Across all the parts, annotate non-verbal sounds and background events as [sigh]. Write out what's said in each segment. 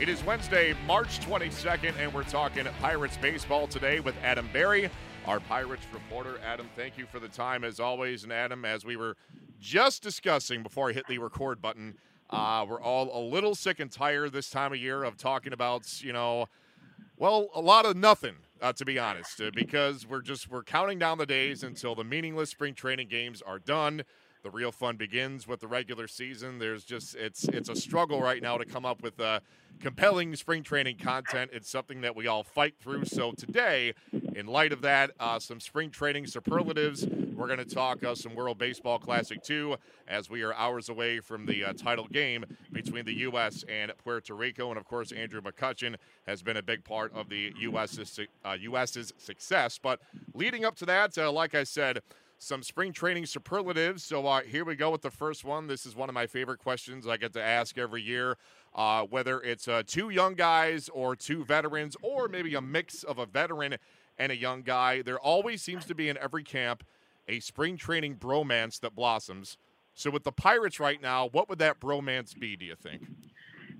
It is Wednesday, March 22nd, and we're talking Pirates baseball today with Adam Berry, our Pirates reporter. Adam, thank you for the time as always. And Adam, as we were just discussing before I hit the record button, uh, we're all a little sick and tired this time of year of talking about, you know, well, a lot of nothing, uh, to be honest, uh, because we're just we're counting down the days until the meaningless spring training games are done. The real fun begins with the regular season. There's just it's it's a struggle right now to come up with uh, compelling spring training content. It's something that we all fight through. So today, in light of that, uh, some spring training superlatives. We're going to talk uh, some World Baseball Classic too, as we are hours away from the uh, title game between the U.S. and Puerto Rico. And of course, Andrew McCutchen has been a big part of the U.S.'s, uh, US's success. But leading up to that, like I said, some spring training superlatives. So uh, here we go with the first one. This is one of my favorite questions I get to ask every year. Uh, whether it's uh, two young guys or two veterans, or maybe a mix of a veteran and a young guy, there always seems to be in every camp a spring training bromance that blossoms. So with the Pirates right now, what would that bromance be, do you think?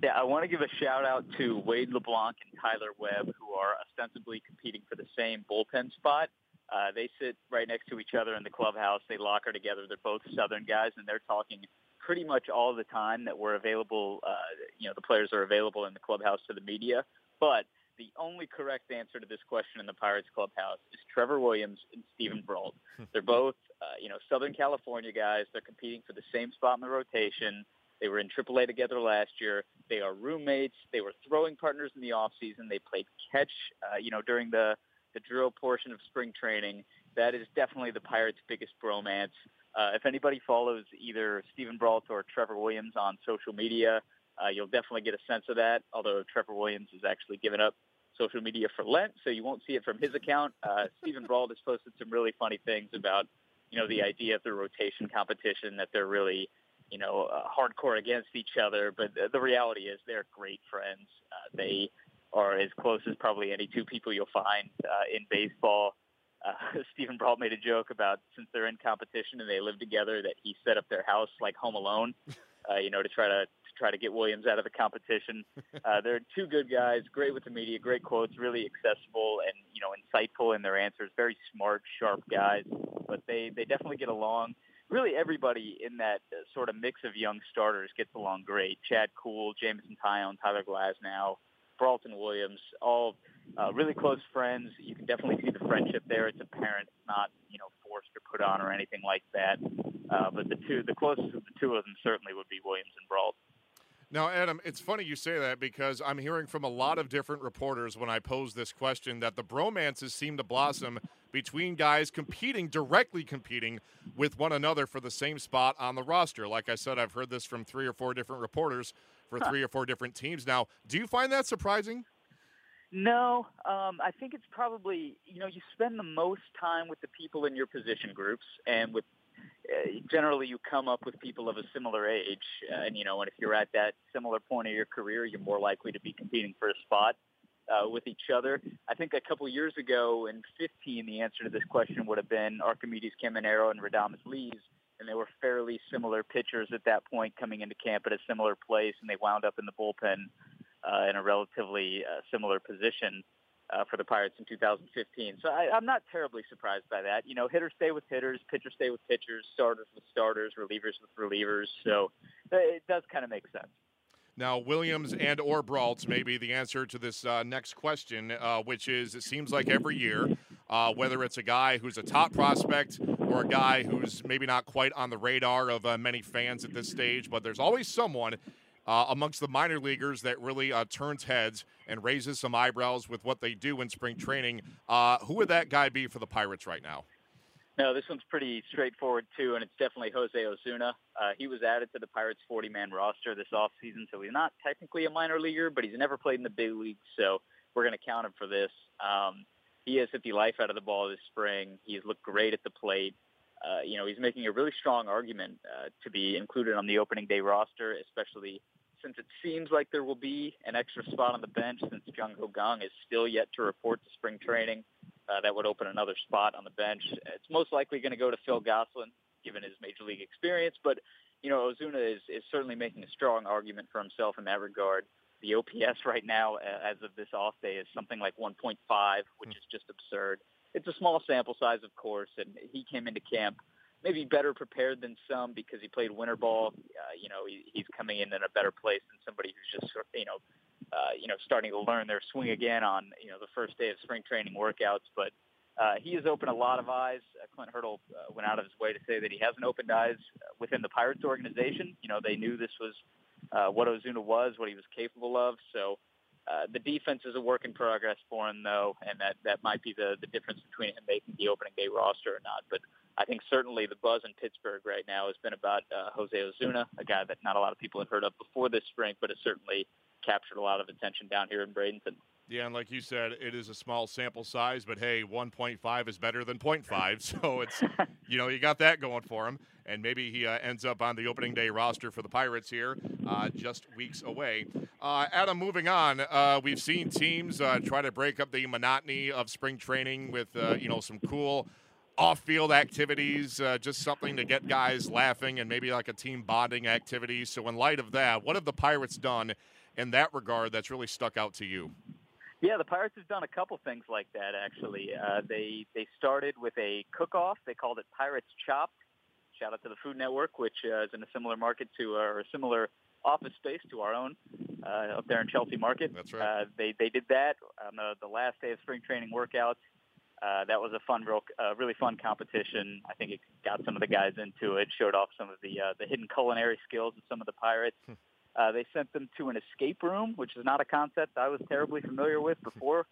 Yeah, I want to give a shout out to Wade LeBlanc and Tyler Webb, who are ostensibly competing for the same bullpen spot. Uh, they sit right next to each other in the clubhouse. They locker together. They're both Southern guys, and they're talking pretty much all the time that we're available. Uh, you know, the players are available in the clubhouse to the media. But the only correct answer to this question in the Pirates clubhouse is Trevor Williams and Steven Brault. [laughs] They're both, uh, you know, Southern California guys. They're competing for the same spot in the rotation. They were in AAA together last year. They are roommates. They were throwing partners in the off season. They played catch, uh, you know, during the the drill portion of spring training. That is definitely the Pirates' biggest bromance. Uh, if anybody follows either Steven Brault or Trevor Williams on social media, uh, you'll definitely get a sense of that. Although Trevor Williams has actually given up social media for Lent, so you won't see it from his account. Uh, [laughs] Steven Brault has posted some really funny things about, you know, the idea of the rotation competition that they're really, you know, uh, hardcore against each other. But the, the reality is they're great friends. Uh, they are as close as probably any two people you'll find uh, in baseball. Uh, [laughs] Steven Brault made a joke about since they're in competition and they live together that he set up their house like Home Alone, [laughs] uh, you know, to try to try to get Williams out of the competition. [laughs] Uh, they're two good guys, great with the media, great quotes, really accessible and you know insightful in their answers. Very smart, sharp guys, but they they definitely get along. Really, everybody in that uh, sort of mix of young starters gets along great. Chad Kuhl, Jameson Taillon, Tyler Glasnow, Broughton Williams, all uh, really close friends. You can definitely see the friendship there. It's apparent. It's not you know forced or put on or anything like that. Uh, but the two, the closest of the two of them certainly would be Williams and Brault. Now, Adam, it's funny you say that because I'm hearing from a lot of different reporters when I pose this question that the bromances seem to blossom between guys competing, directly competing with one another for the same spot on the roster. Like I said, I've heard this from three or four different reporters for three or four different teams. Now, do you find that surprising? No, um, I think it's probably you know you spend the most time with the people in your position groups and with uh, generally you come up with people of a similar age, uh, and you know, and if you're at that similar point of your career, you're more likely to be competing for a spot uh, with each other. I think a couple years ago in 15, the answer to this question would have been Arquimedes Caminero and Radhames Liz, and they were fairly similar pitchers at that point, coming into camp at a similar place, and they wound up in the bullpen uh, in a relatively uh, similar position uh, for the Pirates in 2015. So I, I'm not terribly surprised by that. You know, hitters stay with hitters, pitchers stay with pitchers, starters with starters, relievers with relievers. So it does kind of make sense. Now, Williams and or Brault may be the answer to this uh, next question, uh, which is it seems like every year, uh, whether it's a guy who's a top prospect or a guy who's maybe not quite on the radar of uh, many fans at this stage, but there's always someone uh, amongst the minor leaguers that really uh, turns heads and raises some eyebrows with what they do in spring training. Uh, who would that guy be for the Pirates right now? No, this one's pretty straightforward too, and it's definitely Jose Osuna. Uh, he was added to the Pirates 40-man roster this offseason, so he's not technically a minor leaguer, but he's never played in the big leagues, so we're going to count him for this. Um, he has hit the life out of the ball this spring. He's looked great at the plate. Uh, you know, he's making a really strong argument uh, to be included on the opening day roster, especially since it seems like there will be an extra spot on the bench since Jung Ho Kang is still yet to report to spring training. Uh, that would open another spot on the bench. It's most likely going to go to Phil Gosselin, given his major league experience. But you know, Osuna is is certainly making a strong argument for himself in that regard. The OPS right now, uh, as of this off day, is something like 1.5, which is just absurd. It's a small sample size, of course, and he came into camp maybe better prepared than some because he played winter ball. Uh, you know, he, he's coming in in a better place than somebody who's just you know, uh, you know, starting to learn their swing again on you know the first day of spring training workouts. But uh, he has opened a lot of eyes. Uh, Clint Hurdle uh, went out of his way to say that he hasn't opened eyes within the Pirates organization. You know, they knew this was uh, what Osuna was, what he was capable of. So. Uh, the defense is a work in progress for him, though, and that, that might be the, the difference between him making the opening day roster or not. But I think certainly the buzz in Pittsburgh right now has been about uh, Jose Osuna, a guy that not a lot of people had heard of before this spring, but has certainly captured a lot of attention down here in Bradenton. Yeah, and like you said, it is a small sample size, but hey, 1.5 is better than 0.5, [laughs] so it's [laughs] you know you got that going for him, and maybe he uh, ends up on the opening day roster for the Pirates here, uh, just weeks away. Uh, Adam, moving on, uh, we've seen teams uh, try to break up the monotony of spring training with uh, you know some cool off-field activities, uh, just something to get guys laughing and maybe like a team bonding activity. So, in light of that, what have the Pirates done in that regard that's really stuck out to you? Yeah, the Pirates have done a couple things like that. Actually, uh, they they started with a cook-off. They called it Pirates Chopped. Shout out to the Food Network, which uh, is in a similar market to or a similar office space to our own uh, up there in Chelsea Market. That's right. Uh, they they did that on the, the last day of spring training workouts. Uh, that was a fun, real, uh, really fun competition. I think it got some of the guys into it, showed off some of the uh, the hidden culinary skills of some of the pirates. Uh, they sent them to an escape room, which is not a concept I was terribly familiar with before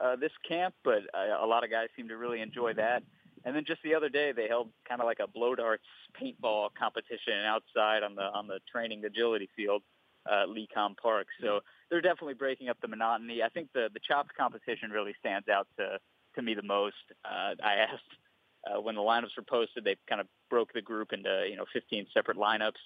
uh, this camp, but uh, a lot of guys seem to really enjoy that. And then just the other day, they held kind of like a blow darts paintball competition outside on the on the training agility field, uh, LECOM Park. So they're definitely breaking up the monotony. I think the the chopped competition really stands out to to me the most. Uh, I asked uh, when the lineups were posted, they kind of broke the group into you know 15 separate lineups,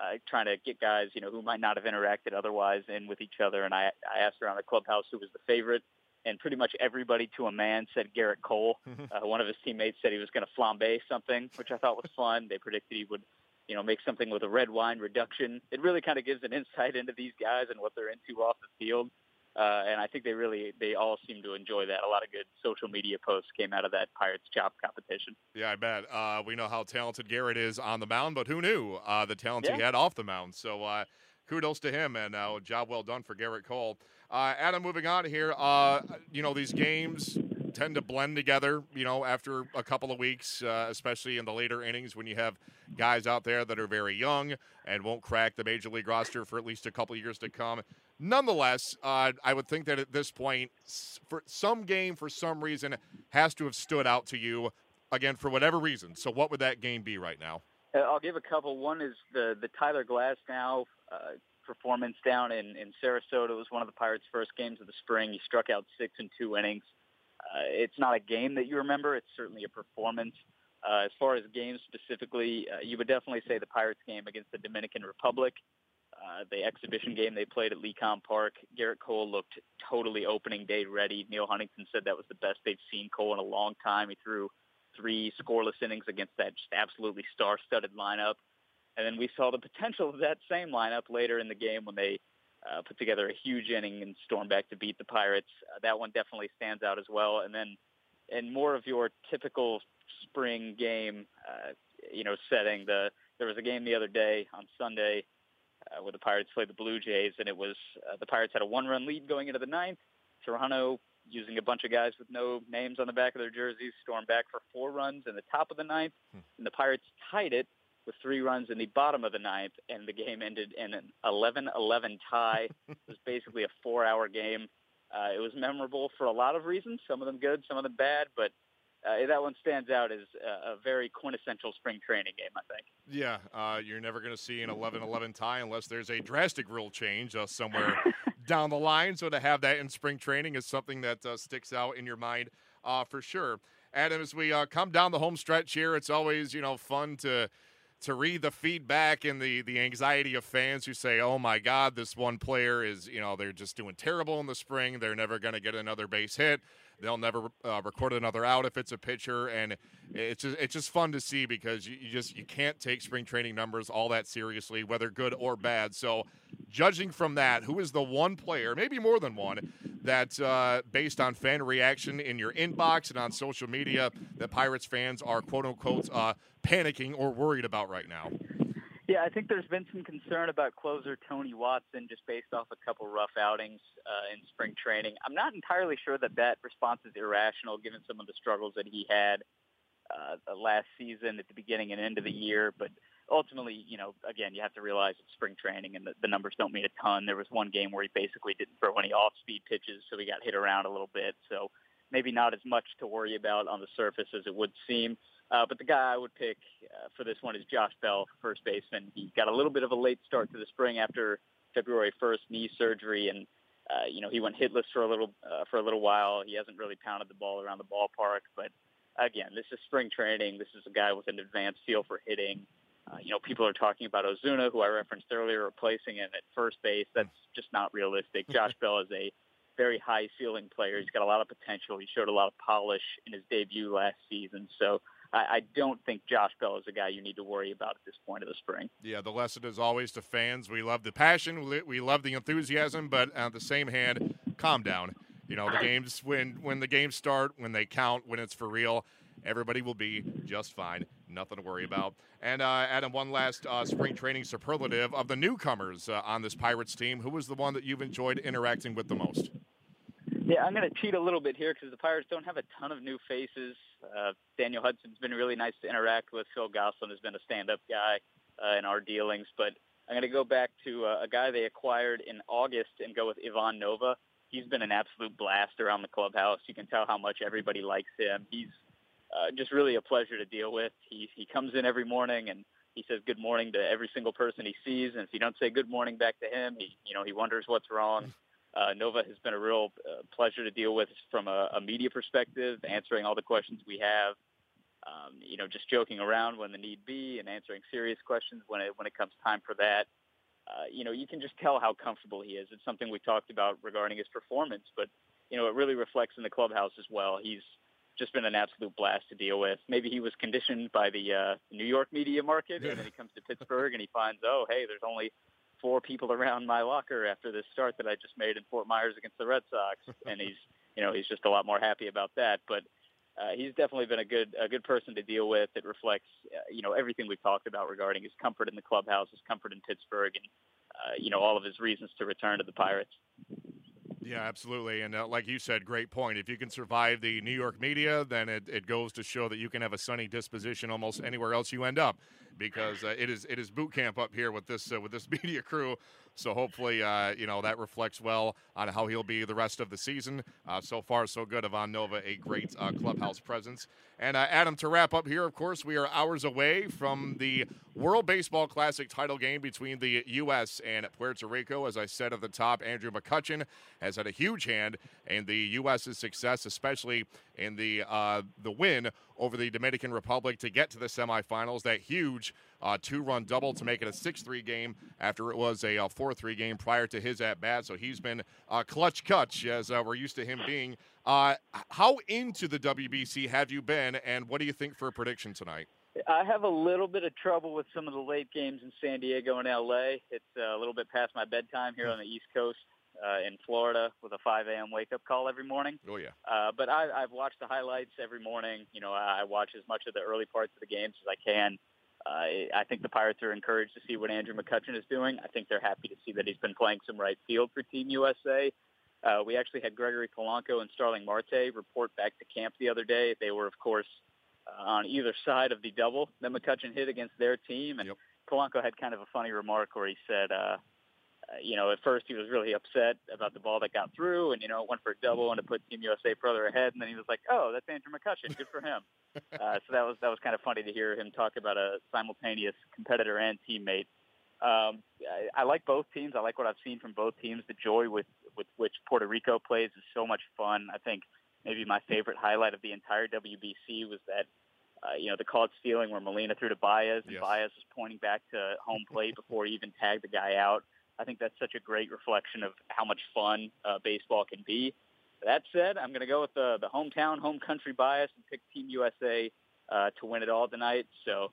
uh, trying to get guys you know who might not have interacted otherwise in with each other. And I, I asked around the clubhouse who was the favorite, and pretty much everybody to a man said Gerrit Cole. [laughs] uh, one of his teammates said he was going to flambe something, which I thought was fun. They predicted he would. You know, make something with a red wine reduction. It really kind of gives an insight into these guys and what they're into off the field. Uh, and I think they really, they all seem to enjoy that. A lot of good social media posts came out of that Pirates Chop competition. Yeah, I bet. Uh, we know how talented Gerrit is on the mound, but who knew uh, the talent yeah. he had off the mound? So uh, kudos to him, and uh, job well done for Gerrit Cole. Uh, Adam, moving on here, you know, these games tend to blend together, you know, after a couple of weeks, especially in the later innings when you have guys out there that are very young and won't crack the major league roster for at least a couple years to come nonetheless, uh, I would think that at this point, for some game for some reason has to have stood out to you again for whatever reason. So, what would that game be right now? Uh, I'll give a couple. One is the the Tyler Glasnow uh, performance down in in Sarasota. It was one of the Pirates' first games of the spring. He struck out six in two innings. Uh, it's not a game that you remember. It's certainly a performance. Uh, as far as games specifically, uh, you would definitely say the Pirates game against the Dominican Republic. Uh, the exhibition game they played at LECOM Park, Gerrit Cole looked totally opening day ready. Neal Huntington said that was the best they've seen Cole in a long time. He threw three scoreless innings against that just absolutely star-studded lineup. And then we saw the potential of that same lineup later in the game when they uh, put together a huge inning and stormed back to beat the Pirates. Uh, that one definitely stands out as well. And then in more of your typical spring game, uh, you know, setting, the there was a game the other day on Sunday uh, where the Pirates played the Blue Jays, and it was uh, the Pirates had a one-run lead going into the ninth. Toronto, using a bunch of guys with no names on the back of their jerseys, stormed back for four runs in the top of the ninth, hmm. and the Pirates tied it with three runs in the bottom of the ninth, and the game ended in an 11-11 tie. [laughs] it was basically a four-hour game. Uh, it was memorable for a lot of reasons, some of them good, some of them bad, but uh, that one stands out as a, a, very quintessential spring training game, I think. Yeah, uh, you're never going to see an 11-11 tie unless there's a drastic rule change uh, somewhere [laughs] down the line. So to have that in spring training is something that uh, sticks out in your mind uh, for sure. Adam, as we uh, come down the home stretch here, it's always you know fun to to read the feedback and the the anxiety of fans who say, "Oh my God, this one player is you know they're just doing terrible in the spring. They're never going to get another base hit. They'll never uh, record another out if it's a pitcher." And it's just it's just fun to see because you, you just you can't take spring training numbers all that seriously, whether good or bad. So, judging from that, who is the one player, maybe more than one, that uh, based on fan reaction in your inbox and on social media, that Pirates fans are quote unquote uh, panicking or worried about right now? Yeah, I think there's been some concern about closer Tony Watson just based off a couple rough outings uh, in spring training. I'm not entirely sure that that response is irrational given some of the struggles that he had uh, last season at the beginning and end of the year. But ultimately, you know, again, you have to realize it's spring training and the, the numbers don't mean a ton. There was one game where he basically didn't throw any off-speed pitches, so he got hit around a little bit. So maybe not as much to worry about on the surface as it would seem. Uh, but the guy I would pick uh, for this one is Josh Bell, first baseman. He got a little bit of a late start to the spring after February 1st knee surgery, and uh, you know he went hitless for a little uh, for a little while. He hasn't really pounded the ball around the ballpark, but again, this is spring training. This is a guy with an advanced feel for hitting. Uh, you know, people are talking about Osuna, who I referenced earlier, replacing him at first base. That's just not realistic. [laughs] Josh Bell is a very high ceiling player. He's got a lot of potential. He showed a lot of polish in his debut last season. So I, I don't think Josh Bell is a guy you need to worry about at this point of the spring. Yeah, the lesson is always to fans: we love the passion, we love the enthusiasm, but on the same hand, calm down. You know, the [laughs] games when when the games start, when they count, when it's for real, everybody will be just fine. Nothing to worry about. And uh, Adam, one last uh, spring training superlative of the newcomers uh, on this Pirates team. Who was the one that you've enjoyed interacting with the most? Yeah, I'm going to cheat a little bit here because the Pirates don't have a ton of new faces. Uh, Daniel Hudson's been really nice to interact with. Phil Gosselin has been a stand-up guy uh, in our dealings, but I'm going to go back to uh, a guy they acquired in August and go with Ivan Nova. He's been an absolute blast around the clubhouse. You can tell how much everybody likes him. He's uh, just really a pleasure to deal with. He he comes in every morning and he says good morning to every single person he sees, and if you don't say good morning back to him, he you know he wonders what's wrong. Uh, Nova has been a real uh, pleasure to deal with from a, a media perspective, answering all the questions we have. Um, you know, just joking around when the need be, and answering serious questions when it when it comes time for that. Uh, you know, you can just tell how comfortable he is. It's something we talked about regarding his performance, but you know, it really reflects in the clubhouse as well. He's just been an absolute blast to deal with. Maybe he was conditioned by the uh, New York media market, and then he comes to Pittsburgh and he finds, oh, hey, there's only four people around my locker after this start that I just made in Fort Myers against the Red Sox, and he's, you know, he's just a lot more happy about that. But uh, he's definitely been a good a good person to deal with. It reflects, uh, you know, everything we've talked about regarding his comfort in the clubhouse, his comfort in Pittsburgh, and uh, you know, all of his reasons to return to the Pirates. Yeah, absolutely. And uh, like you said, great point. If you can survive the New York media, then it, it goes to show that you can have a sunny disposition almost anywhere else you end up because uh, it is it is boot camp up here with this uh, with this [laughs] media crew. So hopefully, uh, you know that reflects well on how he'll be the rest of the season. Uh, so far, so good. Ivan Nova, a great uh, clubhouse presence. And uh, Adam, to wrap up here, of course, we are hours away from the World Baseball Classic title game between the U.S. and Puerto Rico. As I said at the top, Andrew McCutchen has had a huge hand in the U.S.'s success, especially in the the win over the Dominican Republic to get to the semifinals. That huge uh, two run double to make it a 6 3 game after it was a uh, 4 3 game prior to his at bat. So he's been uh, clutch clutch as uh, we're used to him being. Uh, how into the WBC have you been, and what do you think for a prediction tonight? I have a little bit of trouble with some of the late games in San Diego and LA. It's a little bit past my bedtime here on the East Coast uh, in Florida with a 5 a.m. wake up call every morning. Oh yeah. Uh, but I, I've watched the highlights every morning. You know, I watch as much of the early parts of the games as I can. Uh, I think the Pirates are encouraged to see what Andrew McCutchen is doing. I think they're happy to see that he's been playing some right field for Team USA. Uh, we actually had Gregory Polanco and Starling Marte report back to camp the other day. They were, of course, uh, on either side of the double that McCutchen hit against their team. And yep. Polanco had kind of a funny remark where he said, uh, you know, at first he was really upset about the ball that got through, and you know, it went for a double and it put Team USA further ahead. And then he was like, "Oh, that's Andrew McCutchen. Good for him." [laughs] uh, so that was that was kind of funny to hear him talk about a simultaneous competitor and teammate Um, I, I like both teams. I like what I've seen from both teams. The joy with with which Puerto Rico plays is so much fun. I think maybe my favorite highlight of the entire WBC was that uh, you know, the caught stealing where Molina threw to Baez, and Yes. Baez was pointing back to home plate [laughs] before he even tagged the guy out. I think that's such a great reflection of how much fun uh, baseball can be. That said, I'm going to go with the, the hometown, home country bias and pick Team USA uh, to win it all tonight. So,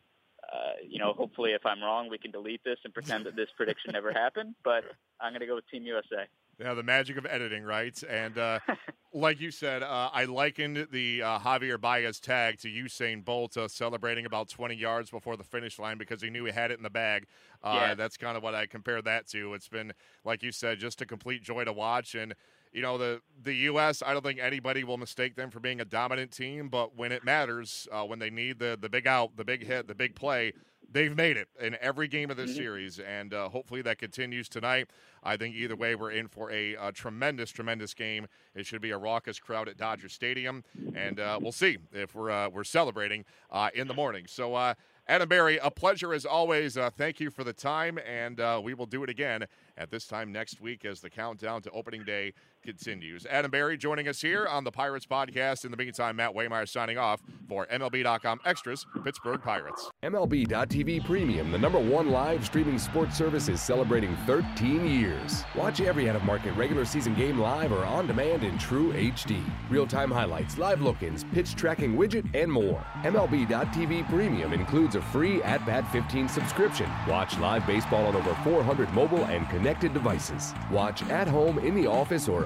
uh, you know, hopefully if I'm wrong, we can delete this and pretend that this prediction never happened. But I'm going to go with Team USA. Yeah, the magic of editing, right? And uh, [laughs] like you said, uh, I likened the uh, Javier Baez tag to Usain Bolt uh, celebrating about 20 yards before the finish line because he knew he had it in the bag. Uh, Yeah. That's kind of what I compared that to. It's been, like you said, just a complete joy to watch. And you know the the U.S. I don't think anybody will mistake them for being a dominant team, but when it matters, uh, when they need the the big out, the big hit, the big play, they've made it in every game of this Mhm. series, and uh, hopefully that continues tonight. I think either way, we're in for a, uh tremendous, tremendous game. It should be a raucous crowd at Dodger Stadium, and uh, we'll see if we're uh, we're celebrating uh, in the morning. So. Uh, Adam Berry, a pleasure as always. Uh, thank you for the time, and uh, we will do it again at this time next week as the countdown to opening day continues. Adam Berry joining us here on the Pirates podcast. In the meantime, Matt Waymeyer signing off for MLB.com Extras, Pittsburgh Pirates. MLB.tv Premium, the number one live streaming sports service, is celebrating 13 years. Watch every out of market regular season game live or on demand in true HD. Real time highlights, live look ins, pitch tracking widget, and more. MLB.tv Premium includes a free At Bat 15 subscription. Watch live baseball on over 400 mobile and connected devices. Watch at home, in the office, or